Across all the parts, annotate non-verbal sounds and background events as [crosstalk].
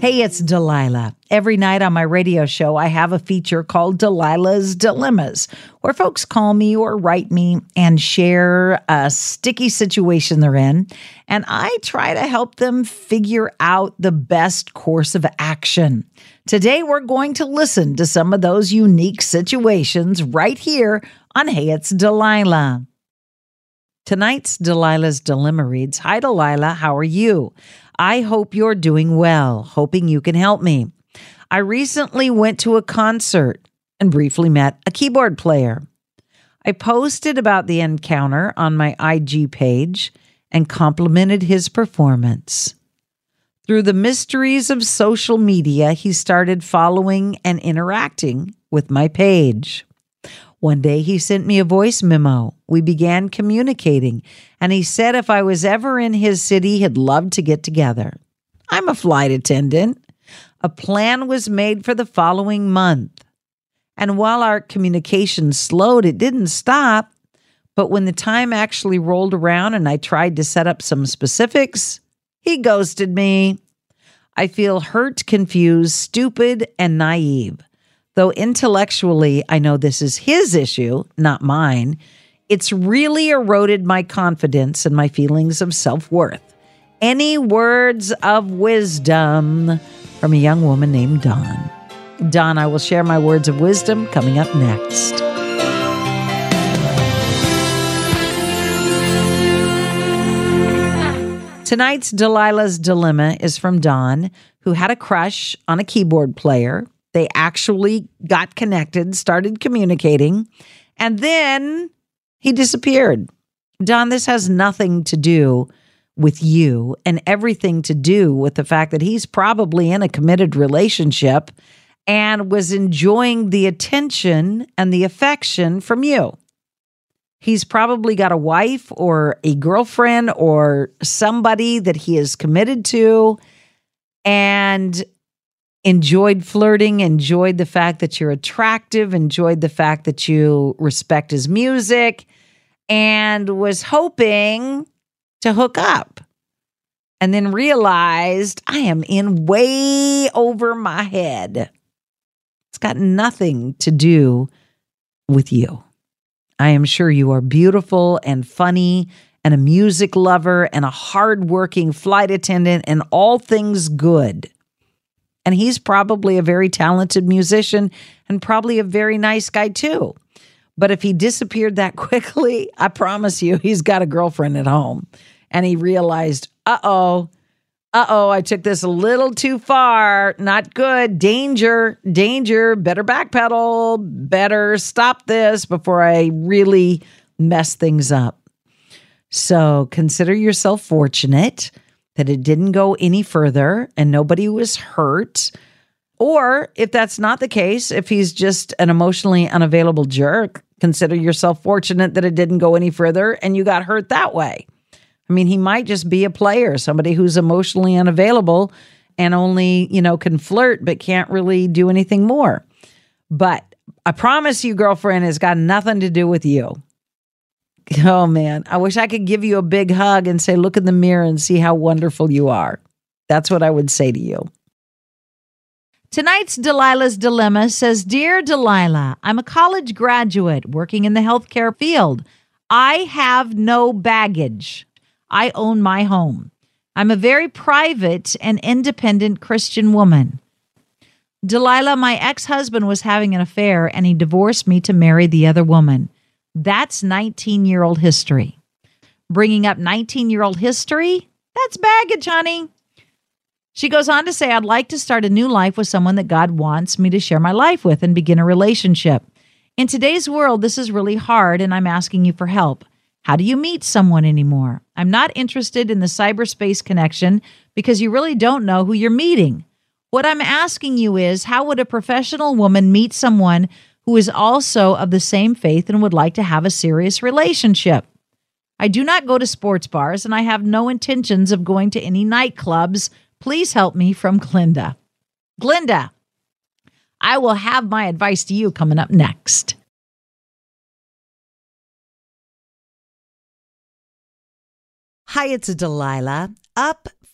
Hey, it's Delilah. Every night on my radio show, I have a feature called Delilah's Dilemmas, where folks call me or write me and share a sticky situation they're in. And I try to help them figure out the best course of action. Today, we're going to listen to some of those unique situations right here on Hey, it's Delilah. Tonight's Delilah's Dilemma reads Hi, Delilah. How are you? I hope you're doing well, hoping you can help me. I recently went to a concert and briefly met a keyboard player. I posted about the encounter on my IG page and complimented his performance. Through the mysteries of social media, he started following and interacting with my page. One day he sent me a voice memo. We began communicating, and he said if I was ever in his city, he'd love to get together. I'm a flight attendant. A plan was made for the following month. And while our communication slowed, it didn't stop. But when the time actually rolled around and I tried to set up some specifics, he ghosted me. I feel hurt, confused, stupid, and naive. Though intellectually I know this is his issue, not mine, it's really eroded my confidence and my feelings of self worth. Any words of wisdom from a young woman named Dawn? Dawn, I will share my words of wisdom coming up next. Tonight's Delilah's Dilemma is from Dawn, who had a crush on a keyboard player they actually got connected, started communicating, and then he disappeared. Dawn, this has nothing to do with you and everything to do with the fact that he's probably in a committed relationship and was enjoying the attention and the affection from you. He's probably got a wife or a girlfriend or somebody that he is committed to. And enjoyed flirting, enjoyed the fact that you're attractive, enjoyed the fact that you respect his music, and was hoping to hook up. And then realized I am in way over my head. It's got nothing to do with you. I am sure you are beautiful and funny and a music lover and a hardworking flight attendant and all things good. And he's probably a very talented musician and probably a very nice guy too. But if he disappeared that [laughs] quickly, I promise you, he's got a girlfriend at home. And he realized, uh oh, uh oh, I took this a little too far. Not good. Danger, danger. Better backpedal. Better stop this before I really mess things up. So consider yourself fortunate that it didn't go any further and nobody was hurt. Or if that's not the case, if he's just an emotionally unavailable jerk, consider yourself fortunate that it didn't go any further and you got hurt that way. I mean, he might just be a player, somebody who's emotionally unavailable and only, you know, can flirt but can't really do anything more. But I promise you, girlfriend, has got nothing to do with you. [laughs] Oh man, I wish I could give you a big hug and say, look in the mirror and see how wonderful you are. That's what I would say to you. Tonight's Delilah's Dilemma says Dear Delilah, I'm a college graduate working in the healthcare field. I have no baggage. I own my home. I'm a very private and independent Christian woman. Delilah, my ex husband was having an affair and he divorced me to marry the other woman. That's 19 year old history. Bringing up 19 year old history, that's baggage, honey. She goes on to say, I'd like to start a new life with someone that God wants me to share my life with and begin a relationship. In today's world, this is really hard, and I'm asking you for help. How do you meet someone anymore? I'm not interested in the cyberspace connection because you really don't know who you're meeting. What I'm asking you is how would a professional woman meet someone who is also of the same faith and would like to have a serious relationship. I do not go to sports bars and I have no intentions of going to any nightclubs Please help me from Glinda. Glinda, I will have my advice to you coming up next. Hi, it's Delilah. Up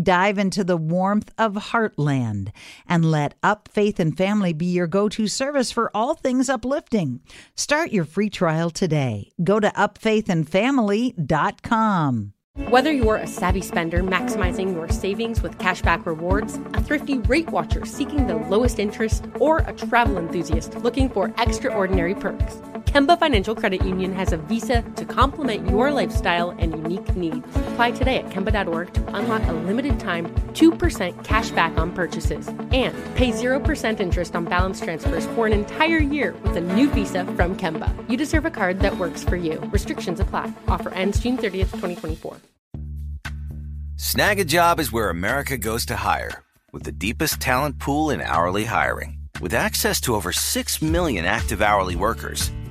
Dive into the warmth of Heartland and let Up Faith and Family be your go to service for all things uplifting. Start your free trial today. Go to upfaithandfamily.com. Whether you're a savvy spender maximizing your savings with cashback rewards, a thrifty rate watcher seeking the lowest interest, or a travel enthusiast looking for extraordinary perks, Kemba Financial Credit Union has a visa to complement your lifestyle and unique needs. Apply today at Kemba.org to unlock a limited time 2% cash back on purchases and pay 0% interest on balance transfers for an entire year with a new visa from Kemba. You deserve a card that works for you. Restrictions apply. Offer ends June 30th, 2024. Snagajob is where America goes to hire, with the deepest talent pool in hourly hiring. With access to over 6 million active hourly workers,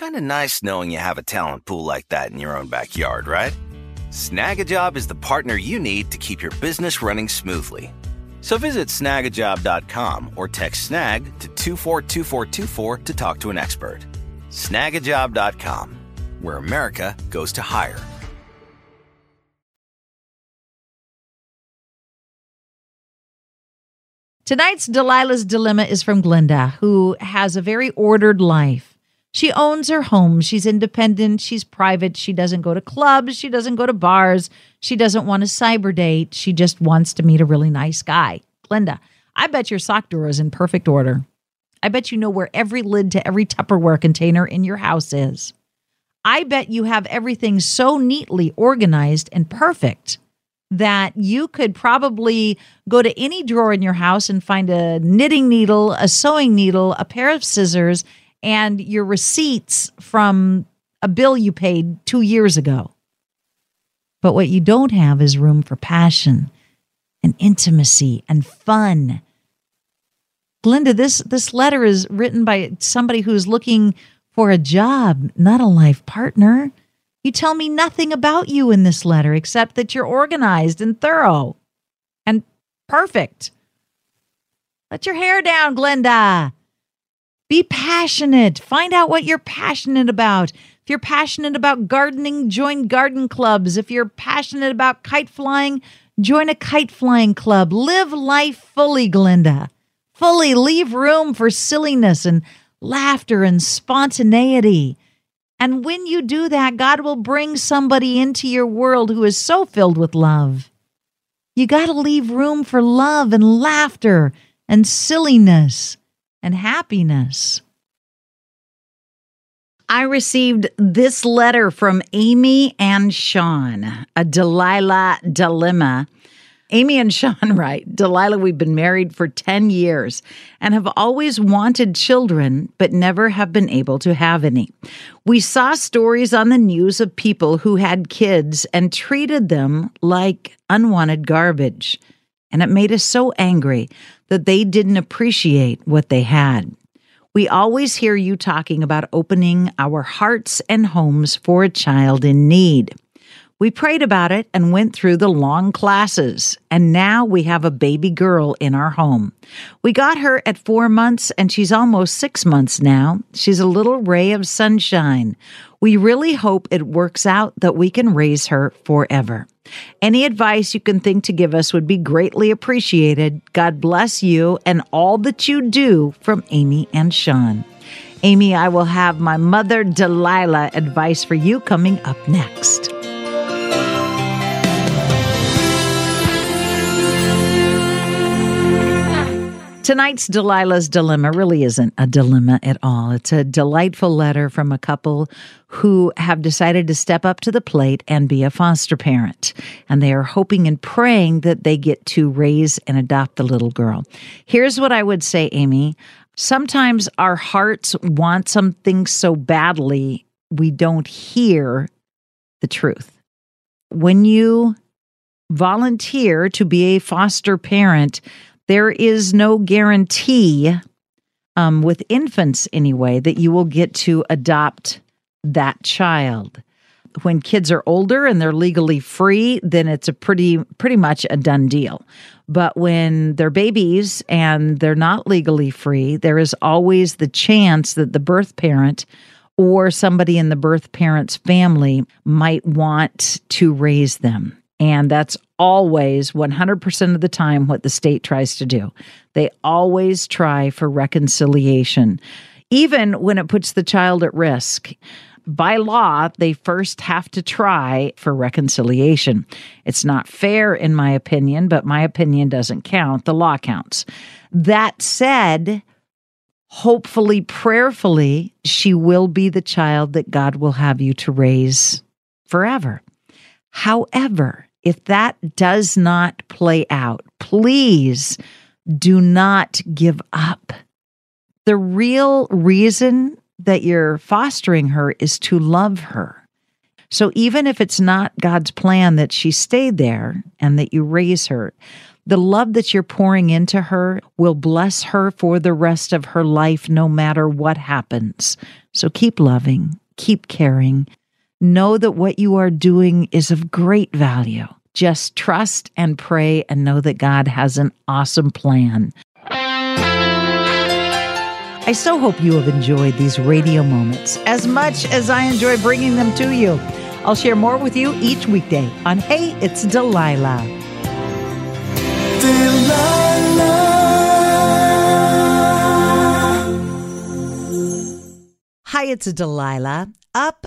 Kind of nice knowing you have a talent pool like that in your own backyard, right? Snagajob is the partner you need to keep your business running smoothly. So visit snagajob.com or text snag to 242424 to talk to an expert. Snagajob.com, where America goes to hire. Tonight's Delilah's Dilemma is from Glinda, who has a very ordered life. She owns her home. She's independent. She's private. She doesn't go to clubs. She doesn't go to bars. She doesn't want a cyber date. She just wants to meet a really nice guy. Glinda, I bet your sock drawer is in perfect order. I bet you know where every lid to every Tupperware container in your house is. I bet you have everything so neatly organized and perfect that you could probably go to any drawer in your house and find a knitting needle, a sewing needle, a pair of scissors, and your receipts from a bill you paid two years ago. But what you don't have is room for passion and intimacy and fun. Glinda, this, this letter is written by somebody who's looking for a job, not a life partner. You tell me nothing about you in this letter except that you're organized and thorough and perfect. Let your hair down, Glinda. Be passionate. Find out what you're passionate about. If you're passionate about gardening, join garden clubs. If you're passionate about kite flying, join a kite flying club. Live life fully, Glinda. Fully leave room for silliness and laughter and spontaneity. And when you do that, God will bring somebody into your world who is so filled with love. You got to leave room for love and laughter and silliness and happiness. I received this letter from Amy and Sean, a Delilah dilemma. Amy and [laughs] Sean write Delilah, we've been married for 10 years and have always wanted children, but never have been able to have any. We saw stories on the news of people who had kids and treated them like unwanted garbage. And it made us so angry that they didn't appreciate what they had. We always hear you talking about opening our hearts and homes for a child in need. We prayed about it and went through the long classes, and now we have a baby girl in our home. We got her at four months, and she's almost six months now. She's a little ray of sunshine. We really hope it works out that we can raise her forever. Any advice you can think to give us would be greatly appreciated. God bless you and all that you do from Amy and Sean. Amy, I will have my mother Delilah advice for you coming up next. Tonight's Delilah's Dilemma really isn't a dilemma at all. It's a delightful letter from a couple who have decided to step up to the plate and be a foster parent. And they are hoping and praying that they get to raise and adopt the little girl. Here's what I would say, Amy. Sometimes our hearts want something so badly, we don't hear the truth. When you volunteer to be a foster parent, there is no guarantee um, with infants anyway that you will get to adopt that child. When kids are older and they're legally free then it's a pretty pretty much a done deal. But when they're babies and they're not legally free there is always the chance that the birth parent or somebody in the birth parent's family might want to raise them and that's always 100% of the time what the state tries to do. They always try for reconciliation, even when it puts the child at risk. By law, they first have to try for reconciliation. It's not fair, in my opinion, but my opinion doesn't count. The law counts. That said, hopefully, prayerfully, she will be the child that God will have you to raise forever. However, if that does not play out, please do not give up. The real reason that you're fostering her is to love her. So even if it's not God's plan that she stay there and that you raise her, the love that you're pouring into her will bless her for the rest of her life, no matter what happens. So keep loving, keep caring, Know that what you are doing is of great value. Just trust and pray and know that God has an awesome plan. I so hope you have enjoyed these radio moments as much as I enjoy bringing them to you. I'll share more with you each weekday on Hey, It's Delilah. Delilah. Hi, it's Delilah. Up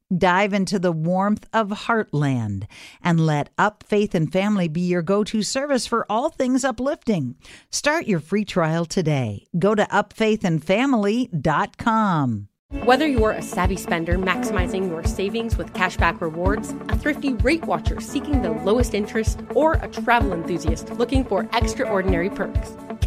Dive into the warmth of Heartland and let Up Faith and Family be your go to service for all things uplifting. Start your free trial today. Go to upfaithandfamily.com. Whether you're a savvy spender maximizing your savings with cashback rewards, a thrifty rate watcher seeking the lowest interest, or a travel enthusiast looking for extraordinary perks,